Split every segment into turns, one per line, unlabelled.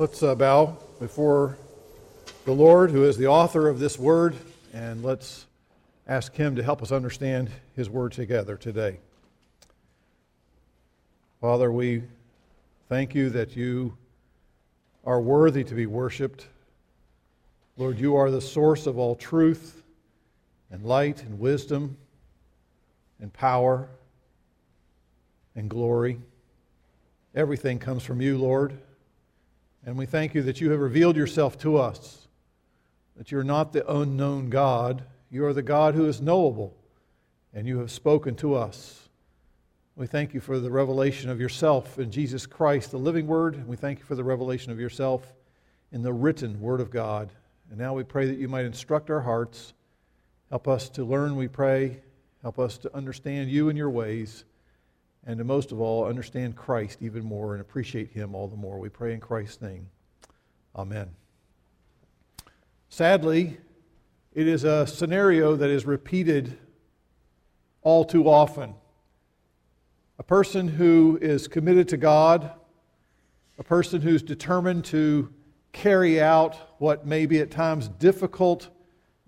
Let's uh, bow before the Lord, who is the author of this word, and let's ask Him to help us understand His word together today. Father, we thank you that you are worthy to be worshiped. Lord, you are the source of all truth and light and wisdom and power and glory. Everything comes from you, Lord. And we thank you that you have revealed yourself to us, that you're not the unknown God, you are the God who is knowable, and you have spoken to us. We thank you for the revelation of yourself in Jesus Christ, the living Word. We thank you for the revelation of yourself in the written Word of God. And now we pray that you might instruct our hearts. Help us to learn, we pray. Help us to understand you and your ways and to most of all, understand Christ even more and appreciate Him all the more. We pray in Christ's name. Amen. Sadly, it is a scenario that is repeated all too often. A person who is committed to God, a person who's determined to carry out what may be at times difficult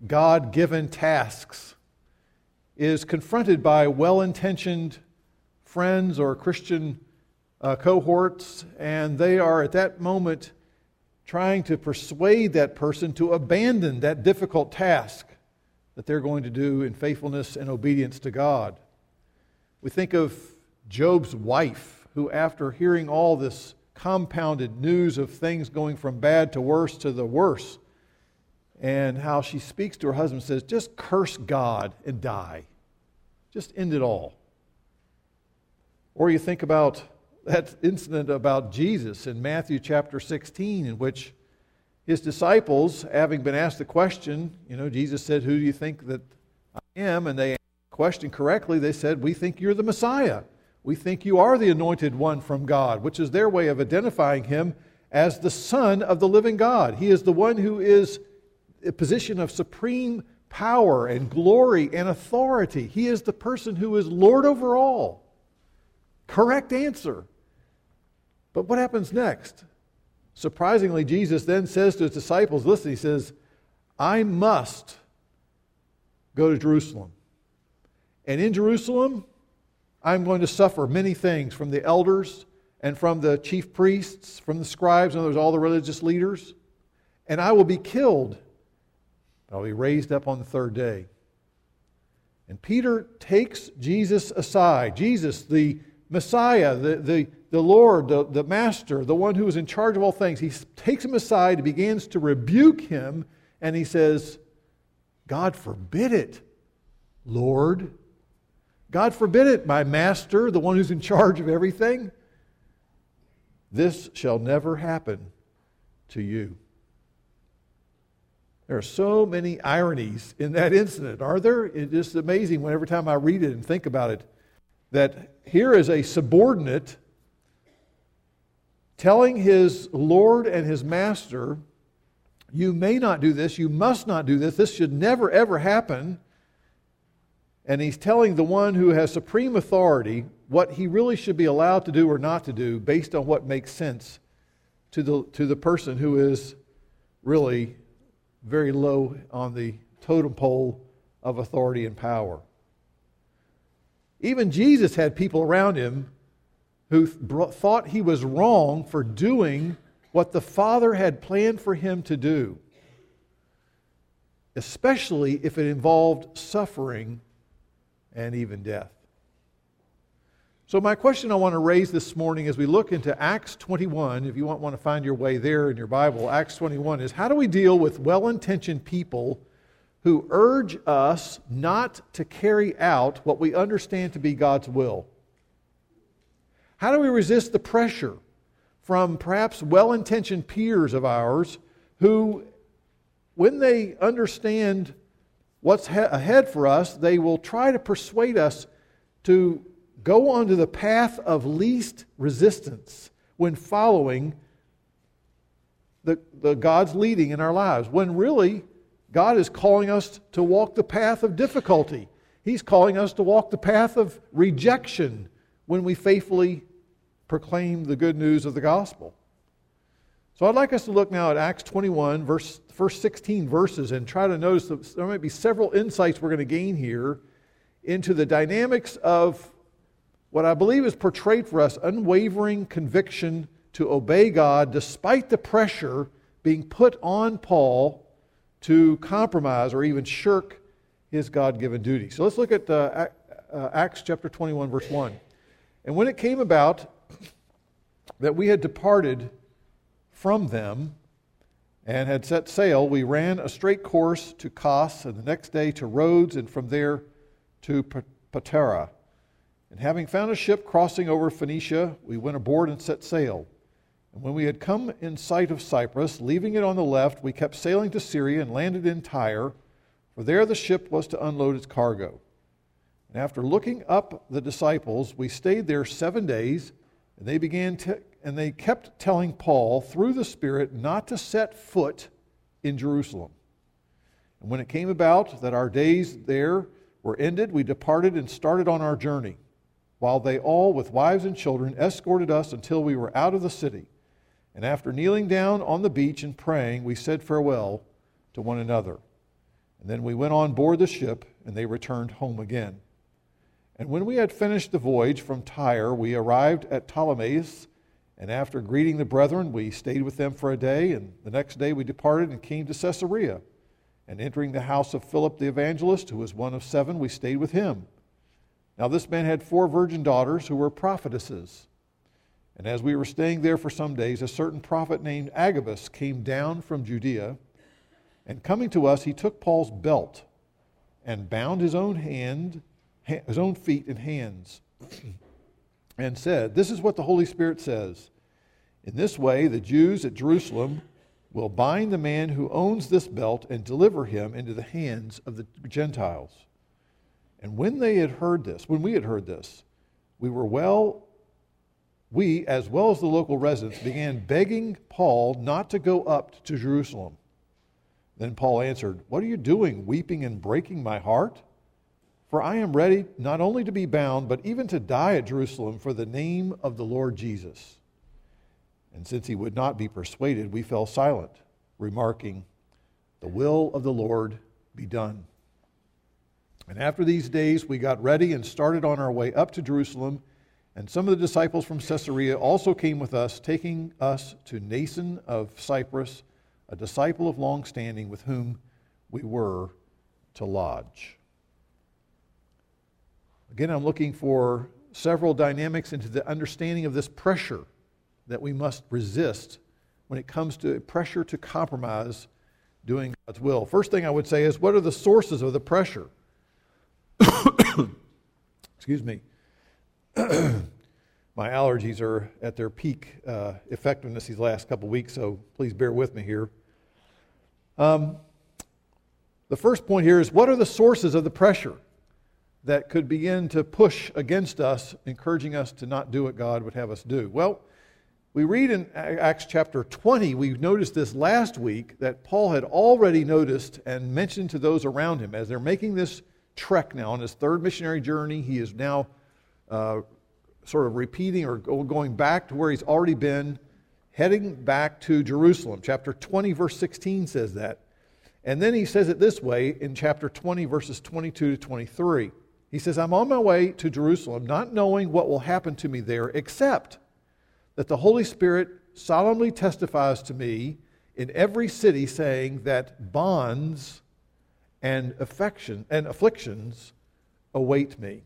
God given tasks, is confronted by well intentioned friends or Christian uh, cohorts, and they are at that moment trying to persuade that person to abandon that difficult task that they're going to do in faithfulness and obedience to God. We think of Job's wife, who, after hearing all this compounded news of things going from bad to worse to the worse, and how she speaks to her husband says, Just curse God and die. Just end it all. Or you think about that incident about Jesus in Matthew chapter 16, in which his disciples, having been asked the question, you know, Jesus said, Who do you think that I am? And they the question correctly. They said, We think you're the Messiah. We think you are the anointed one from God, which is their way of identifying him as the Son of the living God. He is the one who is a position of supreme power and glory and authority. He is the person who is Lord over all. Correct answer. But what happens next? Surprisingly, Jesus then says to his disciples, listen, he says, I must go to Jerusalem. And in Jerusalem, I'm going to suffer many things from the elders and from the chief priests, from the scribes, and there's all the religious leaders. And I will be killed. I'll be raised up on the third day. And Peter takes Jesus aside. Jesus, the Messiah, the, the, the Lord, the, the Master, the one who is in charge of all things, he takes him aside, begins to rebuke him, and he says, God forbid it, Lord. God forbid it, my Master, the one who's in charge of everything. This shall never happen to you. There are so many ironies in that incident, are there? It's just amazing when every time I read it and think about it that here is a subordinate telling his Lord and his master, You may not do this, you must not do this, this should never, ever happen. And he's telling the one who has supreme authority what he really should be allowed to do or not to do based on what makes sense to the, to the person who is really very low on the totem pole of authority and power. Even Jesus had people around him who thought he was wrong for doing what the Father had planned for him to do, especially if it involved suffering and even death. So, my question I want to raise this morning as we look into Acts 21, if you want, want to find your way there in your Bible, Acts 21 is how do we deal with well intentioned people who urge us not to carry out what we understand to be God's will? How do we resist the pressure from perhaps well intentioned peers of ours who, when they understand what's ahead for us, they will try to persuade us to go onto the path of least resistance when following the, the God's leading in our lives, when really God is calling us to walk the path of difficulty. He's calling us to walk the path of rejection when we faithfully proclaim the good news of the gospel. So I'd like us to look now at Acts 21, verse, first 16 verses, and try to notice that there might be several insights we're going to gain here into the dynamics of what I believe is portrayed for us unwavering conviction to obey God despite the pressure being put on Paul to compromise or even shirk his God given duty. So let's look at uh, uh, Acts chapter 21, verse 1. And when it came about that we had departed from them and had set sail, we ran a straight course to Kos, and the next day to Rhodes, and from there to Patara. And having found a ship crossing over Phoenicia, we went aboard and set sail. And when we had come in sight of Cyprus, leaving it on the left, we kept sailing to Syria and landed in Tyre, for there the ship was to unload its cargo. And after looking up the disciples, we stayed there seven days, and they began to, and they kept telling Paul through the Spirit not to set foot in Jerusalem. And when it came about that our days there were ended, we departed and started on our journey, while they all, with wives and children, escorted us until we were out of the city. And after kneeling down on the beach and praying, we said farewell to one another. And then we went on board the ship, and they returned home again. And when we had finished the voyage from Tyre, we arrived at Ptolemais. And after greeting the brethren, we stayed with them for a day. And the next day we departed and came to Caesarea. And entering the house of Philip the evangelist, who was one of seven, we stayed with him. Now this man had four virgin daughters who were prophetesses. And as we were staying there for some days, a certain prophet named Agabus came down from Judea. And coming to us, he took Paul's belt and bound his own hand, his own feet and hands, and said, This is what the Holy Spirit says. In this way, the Jews at Jerusalem will bind the man who owns this belt and deliver him into the hands of the Gentiles. And when they had heard this, when we had heard this, we were well we, as well as the local residents, began begging Paul not to go up to Jerusalem. Then Paul answered, What are you doing, weeping and breaking my heart? For I am ready not only to be bound, but even to die at Jerusalem for the name of the Lord Jesus. And since he would not be persuaded, we fell silent, remarking, The will of the Lord be done. And after these days, we got ready and started on our way up to Jerusalem. And some of the disciples from Caesarea also came with us, taking us to Mnason of Cyprus, a disciple of long standing with whom we were to lodge. Again, I'm looking for several dynamics into the understanding of this pressure that we must resist when it comes to pressure to compromise doing God's will. First thing I would say is what are the sources of the pressure? Excuse me. my allergies are at their peak uh, effectiveness these last couple weeks, so please bear with me here. Um, the first point here is what are the sources of the pressure that could begin to push against us, encouraging us to not do what God would have us do? Well, we read in Acts chapter 20, we noticed this last week, that Paul had already noticed and mentioned to those around him as they're making this trek now on his third missionary journey. He is now sort of repeating or going back to where he's already been, heading back to Jerusalem. Chapter 20, verse 16 says that. And then he says it this way in chapter 20, verses 22 to 23. He says, I'm on my way to Jerusalem, not knowing what will happen to me there, except that the Holy Spirit solemnly testifies to me in every city, saying that bonds and affection and afflictions await me.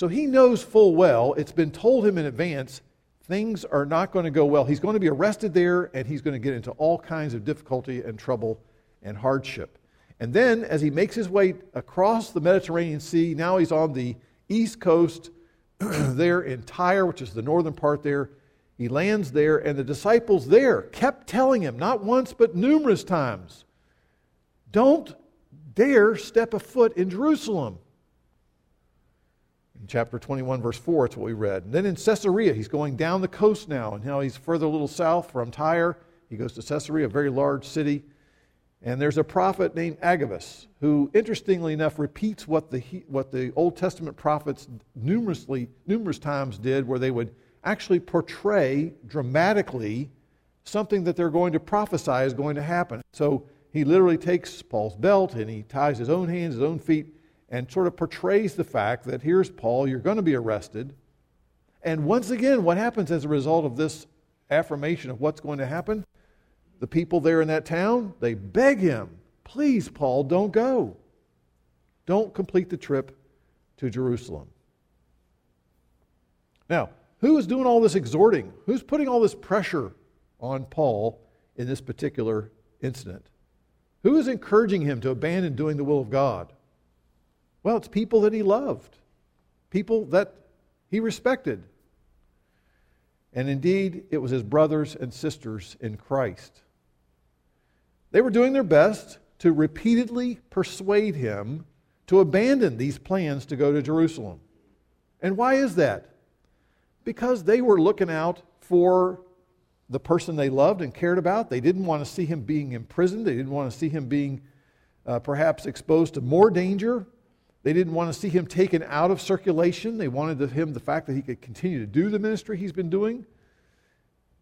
So he knows full well, it's been told him in advance, things are not going to go well. He's going to be arrested there and he's going to get into all kinds of difficulty and trouble and hardship. And then, as he makes his way across the Mediterranean Sea, now he's on the east coast there in Tyre, which is the northern part there. He lands there, and the disciples there kept telling him, not once, but numerous times, don't dare step a foot in Jerusalem. In chapter 21, verse 4, it's what we read. And then in Caesarea, he's going down the coast now, and now he's further a little south from Tyre. He goes to Caesarea, a very large city. And there's a prophet named Agabus who, interestingly enough, repeats what the, what the Old Testament prophets numerously, numerous times did, where they would actually portray dramatically something that they're going to prophesy is going to happen. So he literally takes Paul's belt and he ties his own hands, his own feet, and sort of portrays the fact that here's Paul, you're going to be arrested. And once again, what happens as a result of this affirmation of what's going to happen? The people there in that town, they beg him, please, Paul, don't go. Don't complete the trip to Jerusalem. Now, who is doing all this exhorting? Who's putting all this pressure on Paul in this particular incident? Who is encouraging him to abandon doing the will of God? Well, it's people that he loved, people that he respected. And indeed, it was his brothers and sisters in Christ. They were doing their best to repeatedly persuade him to abandon these plans to go to Jerusalem. And why is that? Because they were looking out for the person they loved and cared about. They didn't want to see him being imprisoned, they didn't want to see him being uh, perhaps exposed to more danger. They didn't want to see him taken out of circulation. They wanted him the fact that he could continue to do the ministry he's been doing.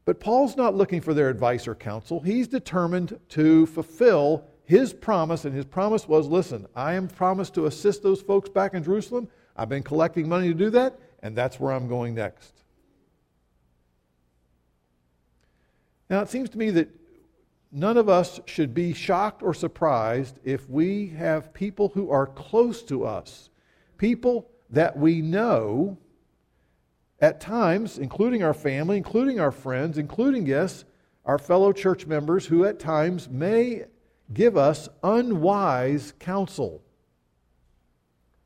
But Paul's not looking for their advice or counsel. He's determined to fulfill his promise, and his promise was listen, I am promised to assist those folks back in Jerusalem. I've been collecting money to do that, and that's where I'm going next. Now, it seems to me that none of us should be shocked or surprised if we have people who are close to us, people that we know at times, including our family, including our friends, including, yes, our fellow church members who at times may give us unwise counsel.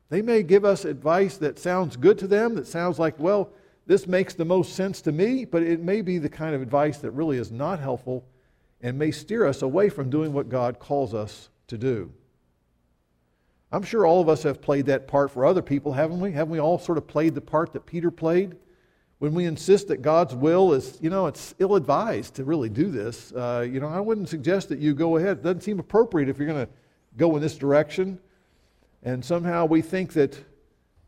They may give us advice that sounds good to them, that sounds like, well, this makes the most sense to me, but it may be the kind of advice that really is not helpful and may steer us away from doing what God calls us to do. I'm sure all of us have played that part for other people, haven't we? Haven't we all sort of played the part that Peter played? when we insist that God's will is, you know, it's ill advised to really do this. Uh, you know, I wouldn't suggest that you go ahead. It doesn't seem appropriate if you're going to go in this direction. And somehow we think that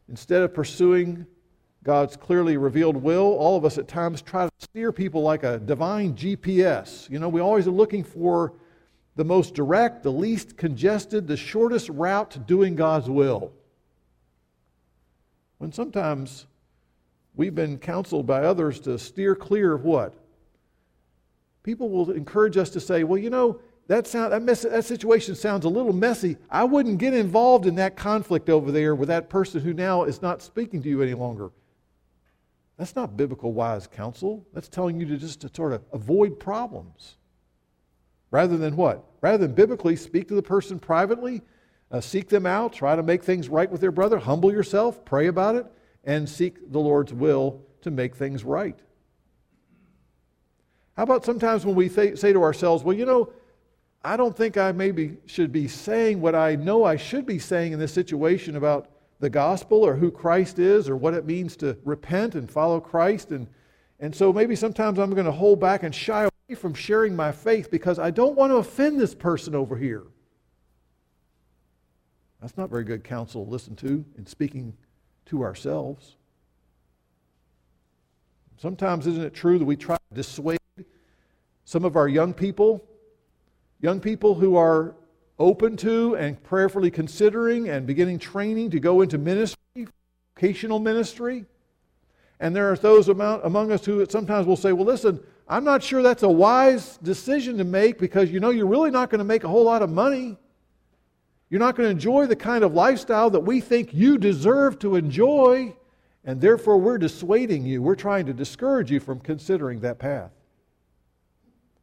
instead of pursuing God's clearly revealed will, all of us at times try to steer people like a divine GPS. You know, we always are looking for the most direct, the least congested, the shortest route to doing God's will. When sometimes we've been counseled by others to steer clear of what? People will encourage us to say, well, you know, that, sound, that, mess, that situation sounds a little messy. I wouldn't get involved in that conflict over there with that person who now is not speaking to you any longer. That's not biblical wise counsel. That's telling you to just to sort of avoid problems. Rather than what? Rather than biblically speak to the person privately, uh, seek them out, try to make things right with their brother, humble yourself, pray about it, and seek the Lord's will to make things right. How about sometimes when we th- say to ourselves, well, you know, I don't think I maybe should be saying what I know I should be saying in this situation about the gospel or who Christ is or what it means to repent and follow Christ. And, and so maybe sometimes I'm going to hold back and shy away from sharing my faith because I don't want to offend this person over here. That's not very good counsel to listen to in speaking to ourselves. Sometimes, isn't it true that we try to dissuade some of our young people, young people who are open to and prayerfully considering and beginning training to go into ministry, vocational ministry? And there are those among us who sometimes will say, well, listen, I'm not sure that's a wise decision to make because you know you're really not going to make a whole lot of money. You're not going to enjoy the kind of lifestyle that we think you deserve to enjoy, and therefore we're dissuading you. We're trying to discourage you from considering that path.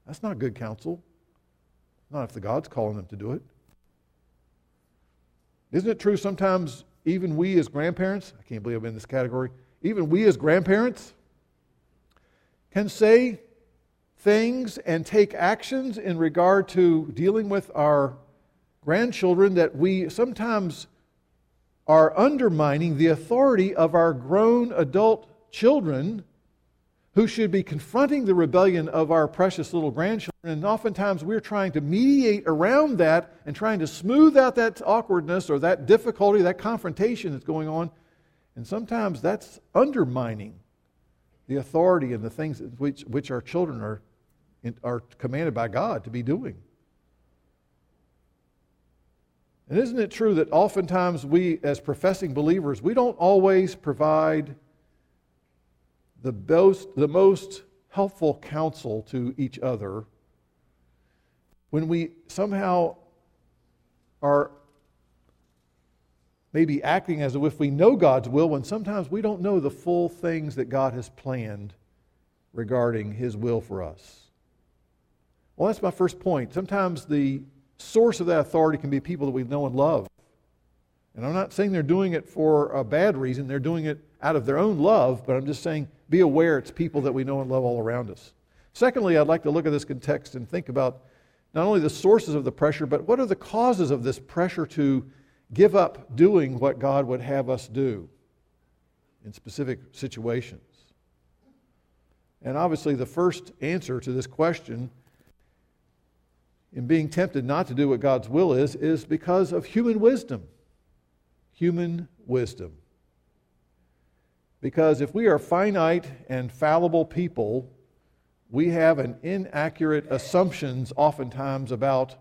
That's not good counsel. Not if the God's calling them to do it. Isn't it true sometimes even we as grandparents, I can't believe I'm in this category, even we as grandparents can say things and take actions in regard to dealing with our grandchildren that we sometimes are undermining the authority of our grown adult children who should be confronting the rebellion of our precious little grandchildren. And oftentimes we're trying to mediate around that and trying to smooth out that awkwardness or that difficulty, that confrontation that's going on. And sometimes that's undermining the authority and the things which, which our children are are commanded by God to be doing. And isn't it true that oftentimes we, as professing believers, we don't always provide the most, the most helpful counsel to each other when we somehow are maybe acting as if we know God's will when sometimes we don't know the full things that God has planned regarding His will for us. Well, that's my first point. Sometimes the source of that authority can be people that we know and love. And I'm not saying they're doing it for a bad reason, they're doing it out of their own love, but I'm just saying be aware it's people that we know and love all around us. Secondly, I'd like to look at this context and think about not only the sources of the pressure, but what are the causes of this pressure to give up doing what God would have us do in specific situations? And obviously, the first answer to this question in being tempted not to do what God's will is, is because of human wisdom. Human wisdom. Because if we are finite and fallible people, we have an inaccurate assumptions oftentimes about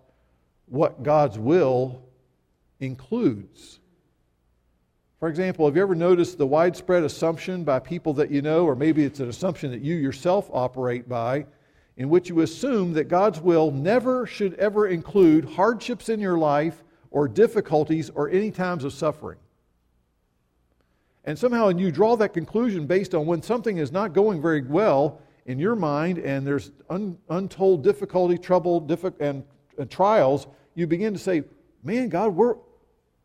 what God's will includes. For example, have you ever noticed the widespread assumption by people that you know, or maybe it's an assumption that you yourself operate by, in which you assume that God's will never should ever include hardships in your life or difficulties or any times of suffering? And somehow, and you draw that conclusion based on when something is not going very well in your mind and there's un, untold difficulty, trouble, diffi- and, and trials, you begin to say, Man, God, where,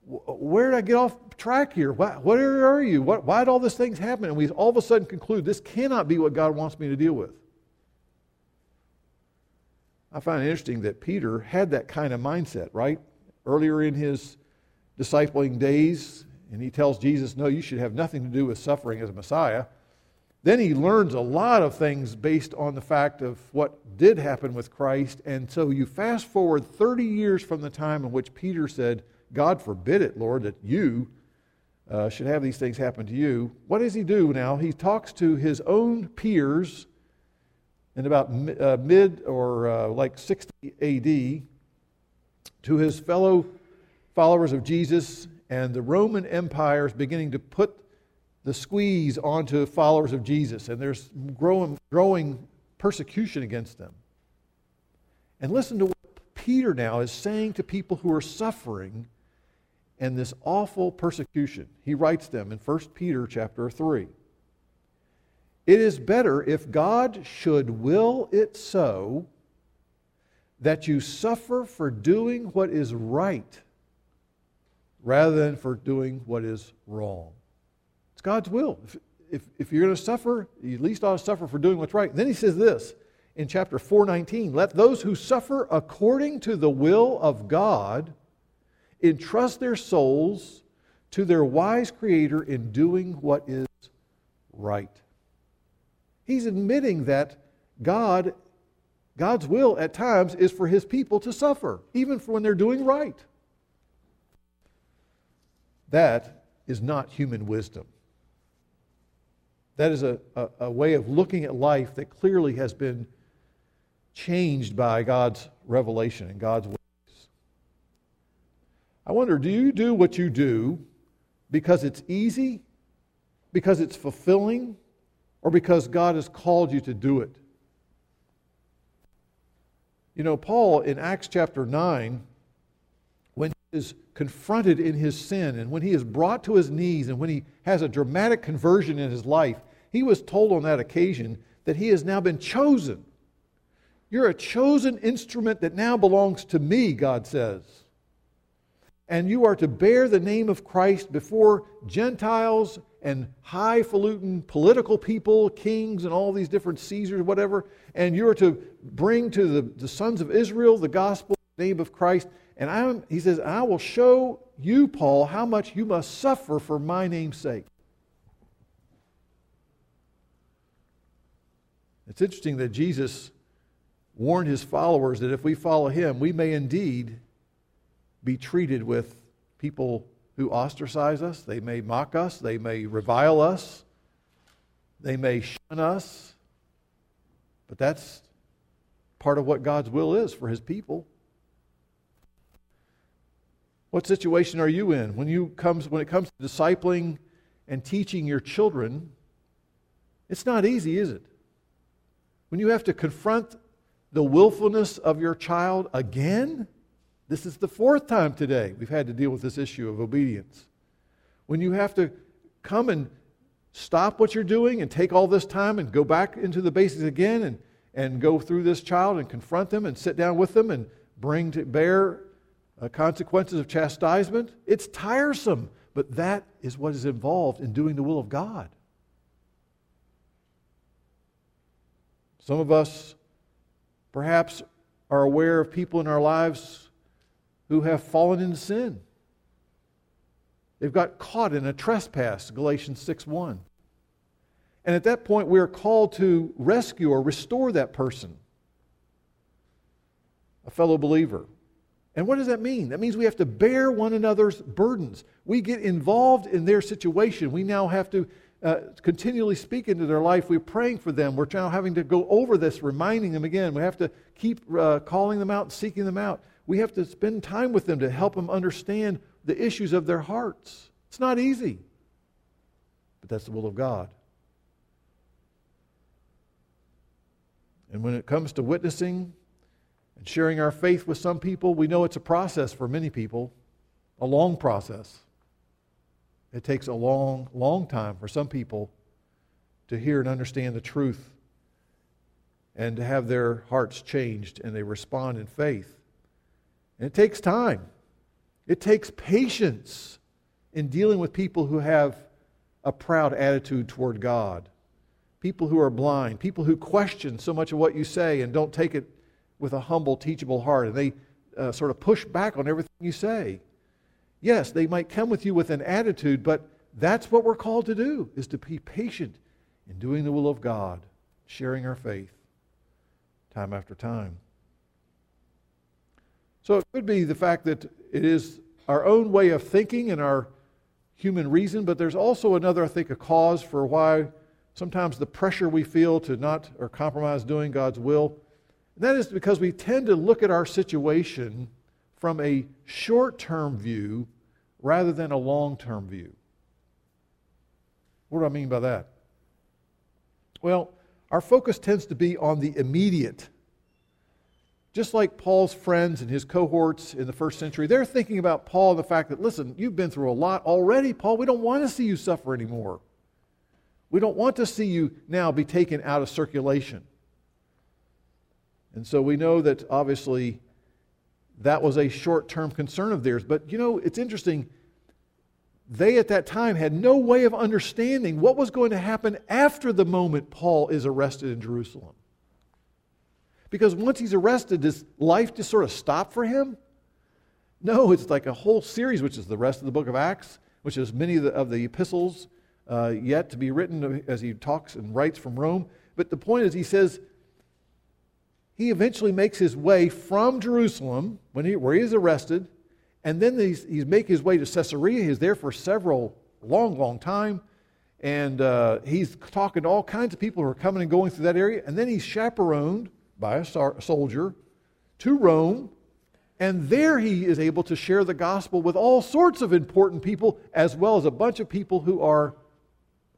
where did I get off track here? Why, where are you? What, why did all these things happen? And we all of a sudden conclude this cannot be what God wants me to deal with. I find it interesting that Peter had that kind of mindset, right? Earlier in his discipling days, and he tells Jesus, No, you should have nothing to do with suffering as a Messiah. Then he learns a lot of things based on the fact of what did happen with Christ. And so you fast forward 30 years from the time in which Peter said, God forbid it, Lord, that you uh, should have these things happen to you. What does he do now? He talks to his own peers in about uh, mid or uh, like 60 AD to his fellow followers of Jesus and the Roman Empire is beginning to put the squeeze onto followers of Jesus, and there's growing, growing persecution against them. And listen to what Peter now is saying to people who are suffering and this awful persecution. He writes them in 1 Peter chapter 3. It is better if God should will it so that you suffer for doing what is right rather than for doing what is wrong. It's God's will. If, if, if you're going to suffer, you at least ought to suffer for doing what's right. then he says this in chapter 419 Let those who suffer according to the will of God entrust their souls to their wise Creator in doing what is right. He's admitting that God, God's will at times is for his people to suffer, even when they're doing right. That is not human wisdom. That is a, a, a, way of looking at life that clearly has been changed by God's revelation and God's ways. I wonder do you do what you do because it's easy, because it's fulfilling, or because God has called you to do it? You know, Paul in Acts chapter 9 is confronted in his sin and when he is brought to his knees and when he has a dramatic conversion in his life, he was told on that occasion that he has now been chosen. You're a chosen instrument that now belongs to me, God says. And you are to bear the name of Christ before Gentiles and highfalutin political people, kings, and all these different Caesars, whatever. And you are to bring to the, the sons of Israel the gospel, the name of Christ. And I'm, he says, I will show you, Paul, how much you must suffer for my name's sake. It's interesting that Jesus warned his followers that if we follow him, we may indeed be treated with people who ostracize us. They may mock us. They may revile us. They may shun us. But that's part of what God's will is for his people. What situation are you in when you comes when it comes to discipling and teaching your children? It's not easy, is it? When you have to confront the willfulness of your child again, this is the fourth time today we've had to deal with this issue of obedience. When you have to come and stop what you're doing and take all this time and go back into the basics again and, and go through this child and confront them and sit down with them and bring to bear uh, consequences of chastisement. It's tiresome, but that is what is involved in doing the will of God. Some of us perhaps are aware of people in our lives who have fallen into sin. They've got caught in a trespass, Galatians 6 1. And at that point, we are called to rescue or restore that person, a fellow believer. And what does that mean? That means we have to bear one another's burdens. We get involved in their situation. We now have to uh, continually speak into their life. We're praying for them. We're now having to go over this, reminding them again. We have to keep uh, calling them out, seeking them out. We have to spend time with them to help them understand the issues of their hearts. It's not easy, but that's the will of God. And when it comes to witnessing, and sharing our faith with some people, we know it's a process for many people, a long process. It takes a long, long time for some people to hear and understand the truth and to have their hearts changed and they respond in faith. And it takes time, it takes patience in dealing with people who have a proud attitude toward God, people who are blind, people who question so much of what you say and don't take it with a humble, teachable heart, and they uh, sort of push back on everything you say. Yes, they might come with you with an attitude, but that's what we're called to do, is to be patient in doing the will of God, sharing our faith time after time. So it could be the fact that it is our own way of thinking and our human reason, but there's also another, I think, a cause for why sometimes the pressure we feel to not or compromise doing God's will and that is because we tend to look at our situation from a short term view rather than a long term view. What do I mean by that? Well, our focus tends to be on the immediate. Just like Paul's friends and his cohorts in the first century, they're thinking about Paul and the fact that, listen, you've been through a lot already, Paul. We don't want to see you suffer anymore. We don't want to see you now be taken out of circulation. And so we know that obviously that was a short term concern of theirs. But you know, it's interesting. They at that time had no way of understanding what was going to happen after the moment Paul is arrested in Jerusalem. Because once he's arrested, does life just sort of stop for him? No, it's like a whole series, which is the rest of the book of Acts, which is many of the, of the epistles uh, yet to be written as he talks and writes from Rome. But the point is, he says, he eventually makes his way from Jerusalem, when he, where he is arrested, and then he's, he's making his way to Caesarea. He's there for several, long, long time. And uh, he's talking to all kinds of people who are coming and going through that area. And then he's chaperoned by a soldier to Rome. And there he is able to share the gospel with all sorts of important people, as well as a bunch of people who are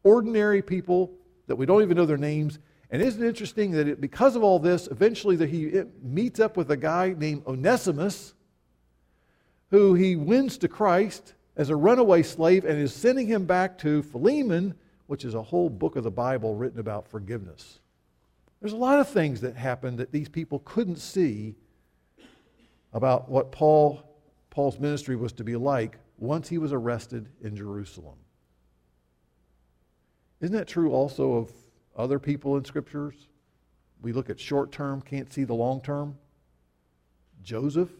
ordinary people that we don't even know their names. And isn't it interesting that it, because of all this, eventually that he meets up with a guy named Onesimus, who he wins to Christ as a runaway slave and is sending him back to Philemon, which is a whole book of the Bible written about forgiveness. There's a lot of things that happened that these people couldn't see about what Paul, Paul's ministry was to be like once he was arrested in Jerusalem. Isn't that true also of other people in scriptures. We look at short term, can't see the long term. Joseph.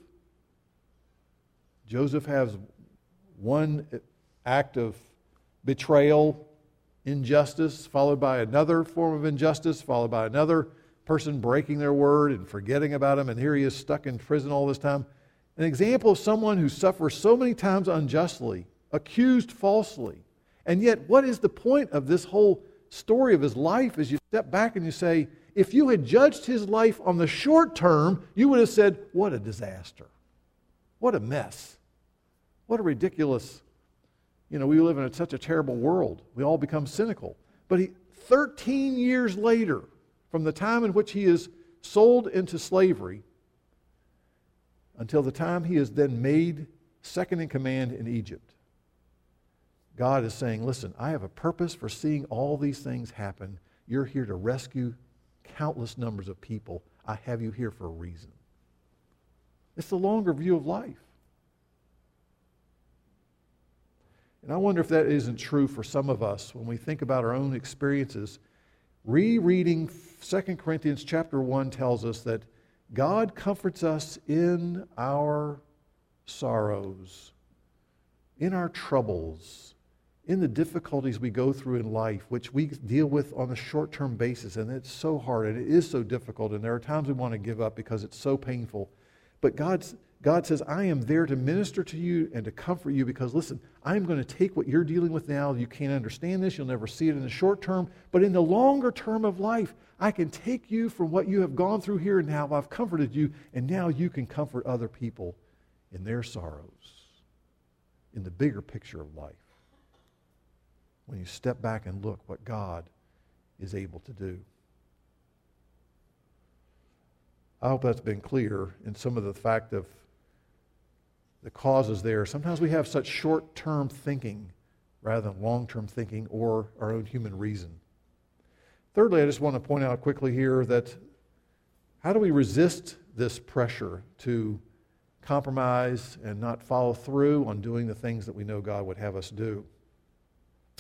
Joseph has one act of betrayal, injustice, followed by another form of injustice, followed by another person breaking their word and forgetting about him, and here he is stuck in prison all this time. An example of someone who suffers so many times unjustly, accused falsely. And yet, what is the point of this whole story of his life is you step back and you say, if you had judged his life on the short term, you would have said, What a disaster. What a mess. What a ridiculous. You know, we live in such a terrible world. We all become cynical. But he, 13 years later, from the time in which he is sold into slavery until the time he is then made second in command in Egypt, God is saying, Listen, I have a purpose for seeing all these things happen. You're here to rescue countless numbers of people. I have you here for a reason. It's the longer view of life. And I wonder if that isn't true for some of us when we think about our own experiences. Rereading 2 Corinthians chapter 1 tells us that God comforts us in our sorrows, in our troubles, in the difficulties we go through in life, which we deal with on a short term basis. And it's so hard and it is so difficult. And there are times we want to give up because it's so painful. But God's, God says, I am there to minister to you and to comfort you because, listen, I'm going to take what you're dealing with now. You can't understand this. You'll never see it in the short term. But in the longer term of life, I can take you from what you have gone through here and now. I've comforted you, and now you can comfort other people in their sorrows, in the bigger picture of life when you step back and look what God is able to do. I hope that's been clear in some of the fact of the causes there. Sometimes we have such short term thinking rather than long term thinking or our own human reason. Thirdly, I just want to point out quickly here that how do we resist this pressure to compromise and not follow through on doing the things that we know God would have us do?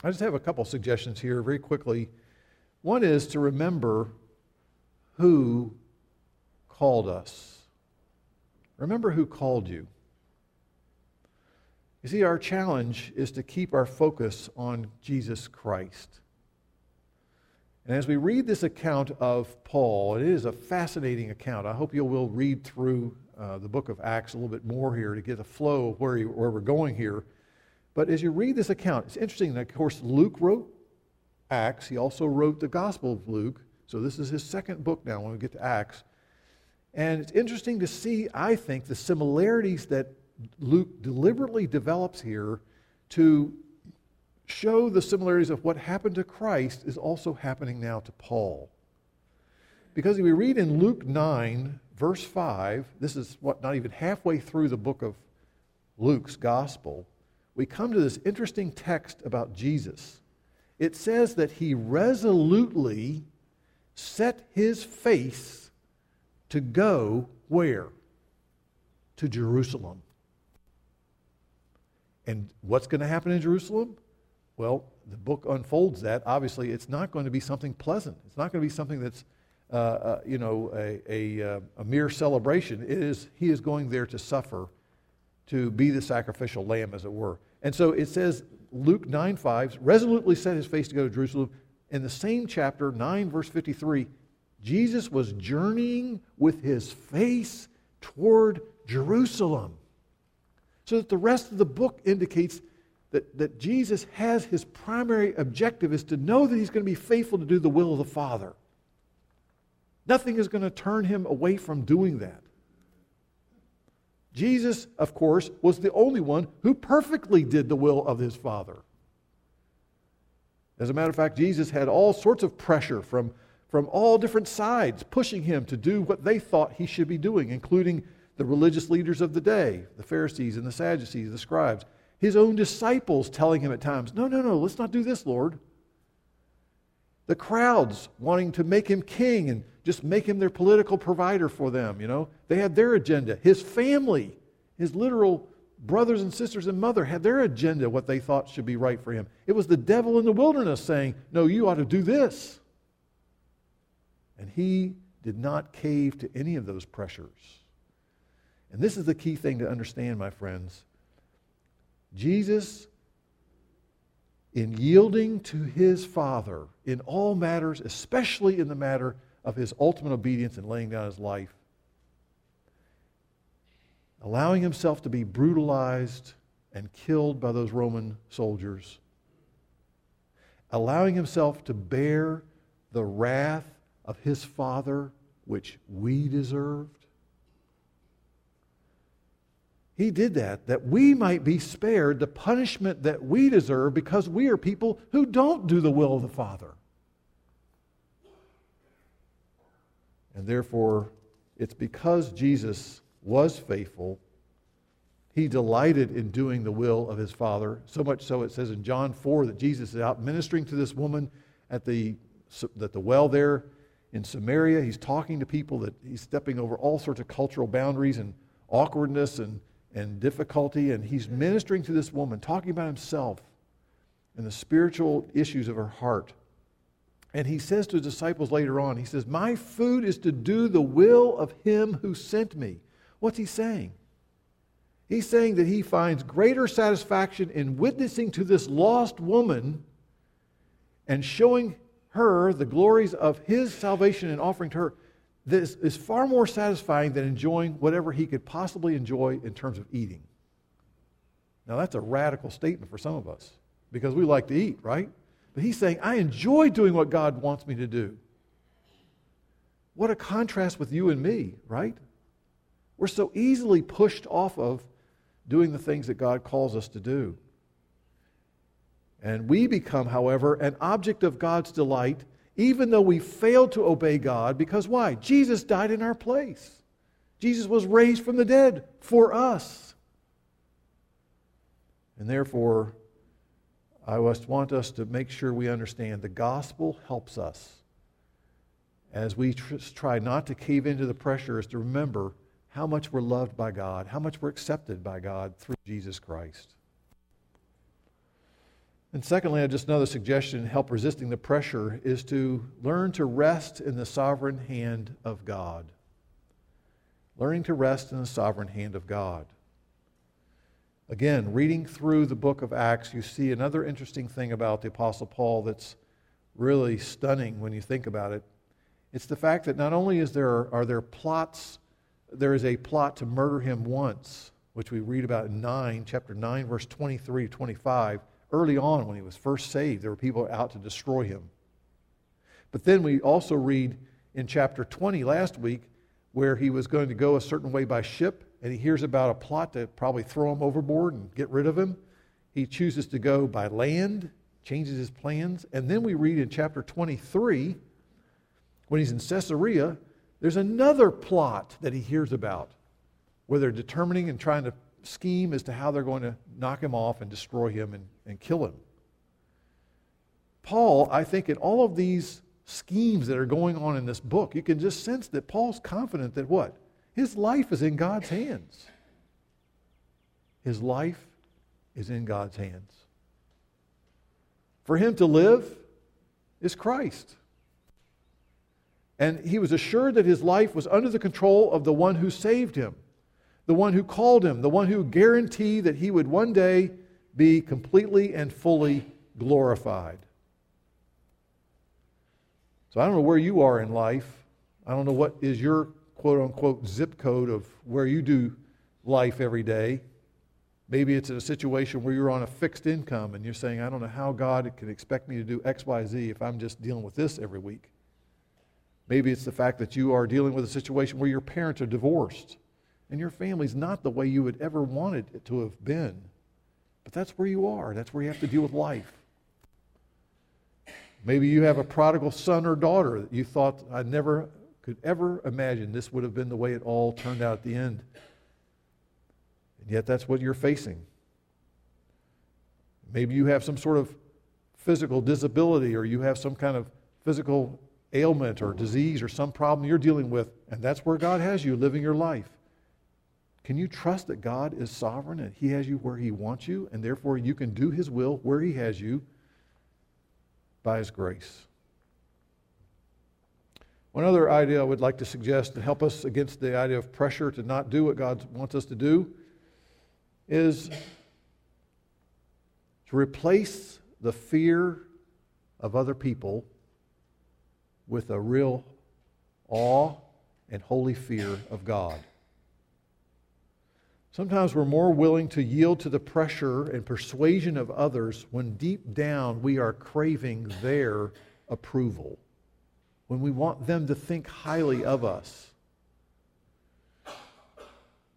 I just have a couple suggestions here very quickly. One is to remember who called us. Remember who called you. You see, our challenge is to keep our focus on Jesus Christ. And as we read this account of Paul, it is a fascinating account. I hope you will read through uh, the book of Acts a little bit more here to get a flow of where, you, where we're going here. But as you read this account, it's interesting that, of course, Luke wrote Acts. He also wrote the Gospel of Luke. So this is his second book now when we get to Acts. And it's interesting to see, I think, the similarities that Luke deliberately develops here to show the similarities of what happened to Christ is also happening now to Paul. Because if we read in Luke 9, verse 5, this is what, not even halfway through the book of Luke's gospel we come to this interesting text about Jesus. It says that he resolutely set his face to go where? To Jerusalem. And what's going to happen in Jerusalem? Well, the book unfolds that. Obviously, it's not going to be something pleasant. It's not going to be something that's, uh, uh, you know, a, a, uh, a mere celebration. It is, he is going there to suffer, to be the sacrificial lamb, as it were. And so it says, Luke 9 5, resolutely set his face to go to Jerusalem. In the same chapter, 9 verse 53, Jesus was journeying with his face toward Jerusalem. So that the rest of the book indicates that, that Jesus has his primary objective is to know that he's going to be faithful to do the will of the Father. Nothing is going to turn him away from doing that. Jesus, of course, was the only one who perfectly did the will of his Father. As a matter of fact, Jesus had all sorts of pressure from, from all different sides pushing him to do what they thought he should be doing, including the religious leaders of the day, the Pharisees and the Sadducees, the scribes. His own disciples telling him at times, No, no, no, let's not do this, Lord. The crowds wanting to make him king and just make him their political provider for them, you know. They had their agenda. His family, his literal brothers and sisters and mother had their agenda, what they thought should be right for him. It was the devil in the wilderness saying, No, you ought to do this. And he did not cave to any of those pressures. And this is the key thing to understand, my friends. Jesus, in yielding to his Father in all matters, especially in the matter of his ultimate obedience and laying down his life, allowing himself to be brutalized and killed by those Roman soldiers, allowing himself to bear the wrath of his Father which we deserved? He did that, that we might be spared the punishment that we deserve because we are people who don't do the will of the Father. And therefore, it's because Jesus was faithful, he delighted in doing the will of his Father. So much so, it says in John 4 that Jesus is out ministering to this woman at the, at the well there in Samaria. He's talking to people that he's stepping over all sorts of cultural boundaries and awkwardness and, and difficulty. And he's ministering to this woman, talking about himself and the spiritual issues of her heart. And he says to his disciples later on, he says, My food is to do the will of him who sent me. What's he saying? He's saying that he finds greater satisfaction in witnessing to this lost woman and showing her the glories of his salvation and offering to her. This is far more satisfying than enjoying whatever he could possibly enjoy in terms of eating. Now, that's a radical statement for some of us because we like to eat, right? But he's saying, I enjoy doing what God wants me to do. What a contrast with you and me, right? We're so easily pushed off of doing the things that God calls us to do. And we become, however, an object of God's delight, even though we fail to obey God, because why? Jesus died in our place. Jesus was raised from the dead for us. And therefore, I just want us to make sure we understand the gospel helps us as we tr- try not to cave into the pressure is to remember how much we're loved by God, how much we're accepted by God through Jesus Christ. And secondly, just another suggestion to help resisting the pressure is to learn to rest in the sovereign hand of God. Learning to rest in the sovereign hand of God. Again, reading through the book of Acts, you see another interesting thing about the Apostle Paul that's really stunning when you think about it. It's the fact that not only is there, are there plots, there is a plot to murder him once, which we read about in 9, chapter 9, verse 23 to 25. Early on, when he was first saved, there were people out to destroy him. But then we also read in chapter 20 last week where he was going to go a certain way by ship and he hears about a plot to probably throw him overboard and get rid of him. He chooses to go by land, changes his plans. And then we read in chapter 23, when he's in Caesarea, there's another plot that he hears about where they're determining and trying to scheme as to how they're going to knock him off and destroy him and, and kill him. Paul, I think, in all of these schemes that are going on in this book, you can just sense that Paul's confident that what? His life is in God's hands. His life is in God's hands. For him to live is Christ. And he was assured that his life was under the control of the one who saved him, the one who called him, the one who guaranteed that he would one day be completely and fully glorified. So I don't know where you are in life. I don't know what is your quote unquote zip code of where you do life every day. Maybe it's a situation where you're on a fixed income and you're saying, I don't know how God can expect me to do X, Y, Z if I'm just dealing with this every week. Maybe it's the fact that you are dealing with a situation where your parents are divorced and your family's not the way you would ever wanted it to have been. But that's where you are. That's where you have to deal with life. Maybe you have a prodigal son or daughter that you thought, I never could ever imagine this would have been the way it all turned out at the end. And yet, that's what you're facing. Maybe you have some sort of physical disability, or you have some kind of physical ailment or disease or some problem you're dealing with, and that's where God has you living your life. Can you trust that God is sovereign and He has you where He wants you, and therefore you can do His will where He has you by His grace? One other idea I would like to suggest to help us against the idea of pressure to not do what God wants us to do is to replace the fear of other people with a real awe and holy fear of God. Sometimes we're more willing to yield to the pressure and persuasion of others when deep down we are craving their approval. when we want them to think highly of us.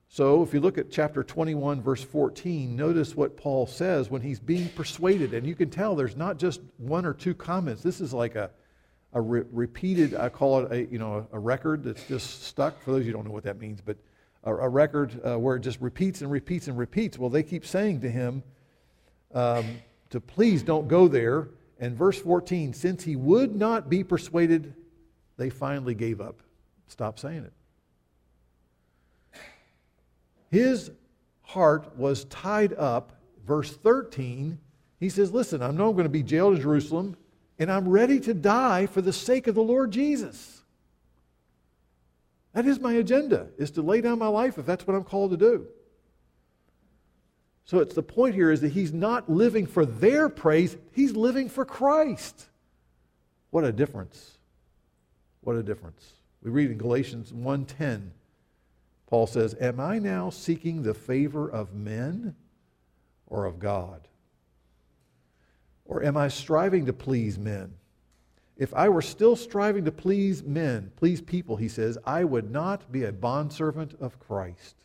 So, if you look at chapter 21, verse 14, notice what Paul says when he's being persuaded. And you can tell there's not just one or two comments. This is like a, a re- repeated, I call it a, you know, a, record that's just stuck. For those of you who don't know what that means, but a, a record uh, where it just repeats and repeats and repeats. Well, they keep saying to him um, to please don't go there. And verse 14, since he would not be persuaded, they finally gave up. Stop saying it. His heart was tied up. Verse 13, he says, Listen, I know I'm going to be jailed in Jerusalem, and I'm ready to die for the sake of the Lord Jesus. That is my agenda, is to lay down my life if that's what I'm called to do. So it's the point here is that he's not living for their praise, he's living for Christ. What a difference. What a difference. We read in Galatians 1:10 Paul says, Am I now seeking the favor of men or of God? Or am I striving to please men? If I were still striving to please men, please people, he says, I would not be a bondservant of Christ.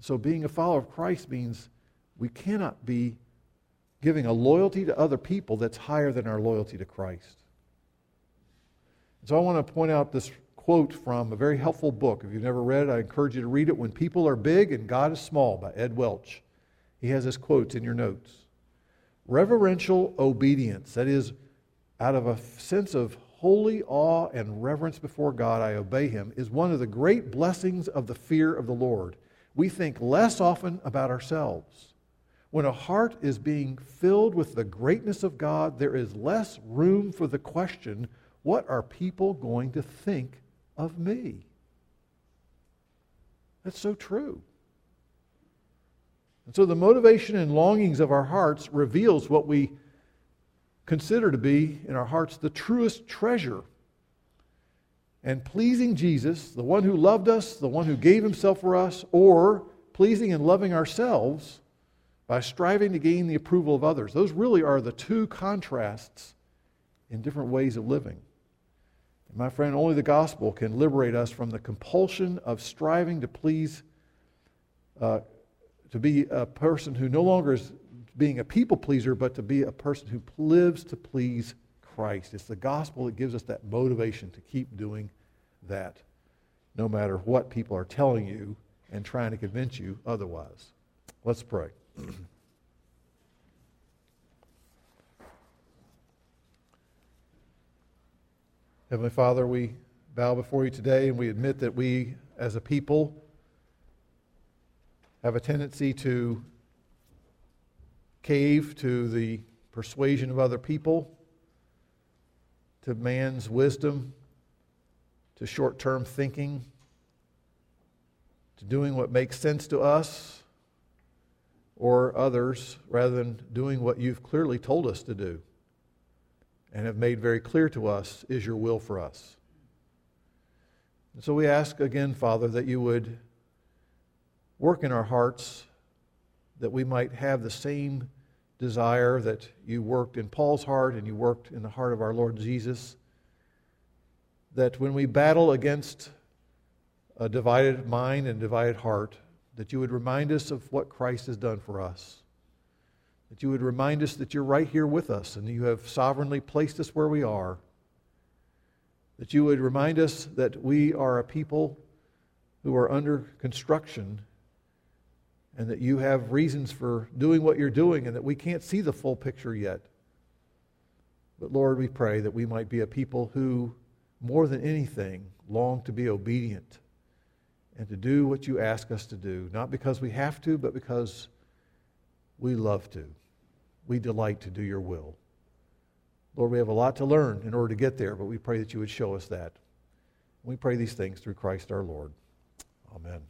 So being a follower of Christ means we cannot be giving a loyalty to other people that's higher than our loyalty to Christ. So I want to point out this quote from a very helpful book. If you've never read it, I encourage you to read it When People Are Big and God is Small by Ed Welch. He has his quotes in your notes. Reverential obedience, that is, out of a sense of holy awe and reverence before God, I obey him, is one of the great blessings of the fear of the Lord. We think less often about ourselves. When a heart is being filled with the greatness of God, there is less room for the question what are people going to think of me. That's so true. And so the motivation and longings of our hearts reveals what we consider to be in our hearts the truest treasure. And pleasing Jesus, the one who loved us, the one who gave himself for us, or pleasing and loving ourselves by striving to gain the approval of others. Those really are the two contrasts in different ways of living. My friend, only the gospel can liberate us from the compulsion of striving to please, uh, to be a person who no longer is being a people pleaser, but to be a person who lives to please Christ. It's the gospel that gives us that motivation to keep doing that, no matter what people are telling you and trying to convince you otherwise. Let's pray. Heavenly Father, we bow before you today and we admit that we, as a people, have a tendency to cave to the persuasion of other people, to man's wisdom, to short term thinking, to doing what makes sense to us or others rather than doing what you've clearly told us to do and have made very clear to us is your will for us. And so we ask again, Father, that you would work in our hearts that we might have the same desire that you worked in Paul's heart and you worked in the heart of our Lord Jesus. That when we battle against a divided mind and divided heart, that you would remind us of what Christ has done for us that you would remind us that you're right here with us and you have sovereignly placed us where we are. That you would remind us that we are a people who are under construction and that you have reasons for doing what you're doing and that we can't see the full picture yet. But Lord, we pray that we might be a people who, more than anything, long to be obedient and to do what you ask us to do, not because we have to, but because we love to. We delight to do your will. Lord, we have a lot to learn in order to get there, but we pray that you would show us that. We pray these things through Christ our Lord. Amen.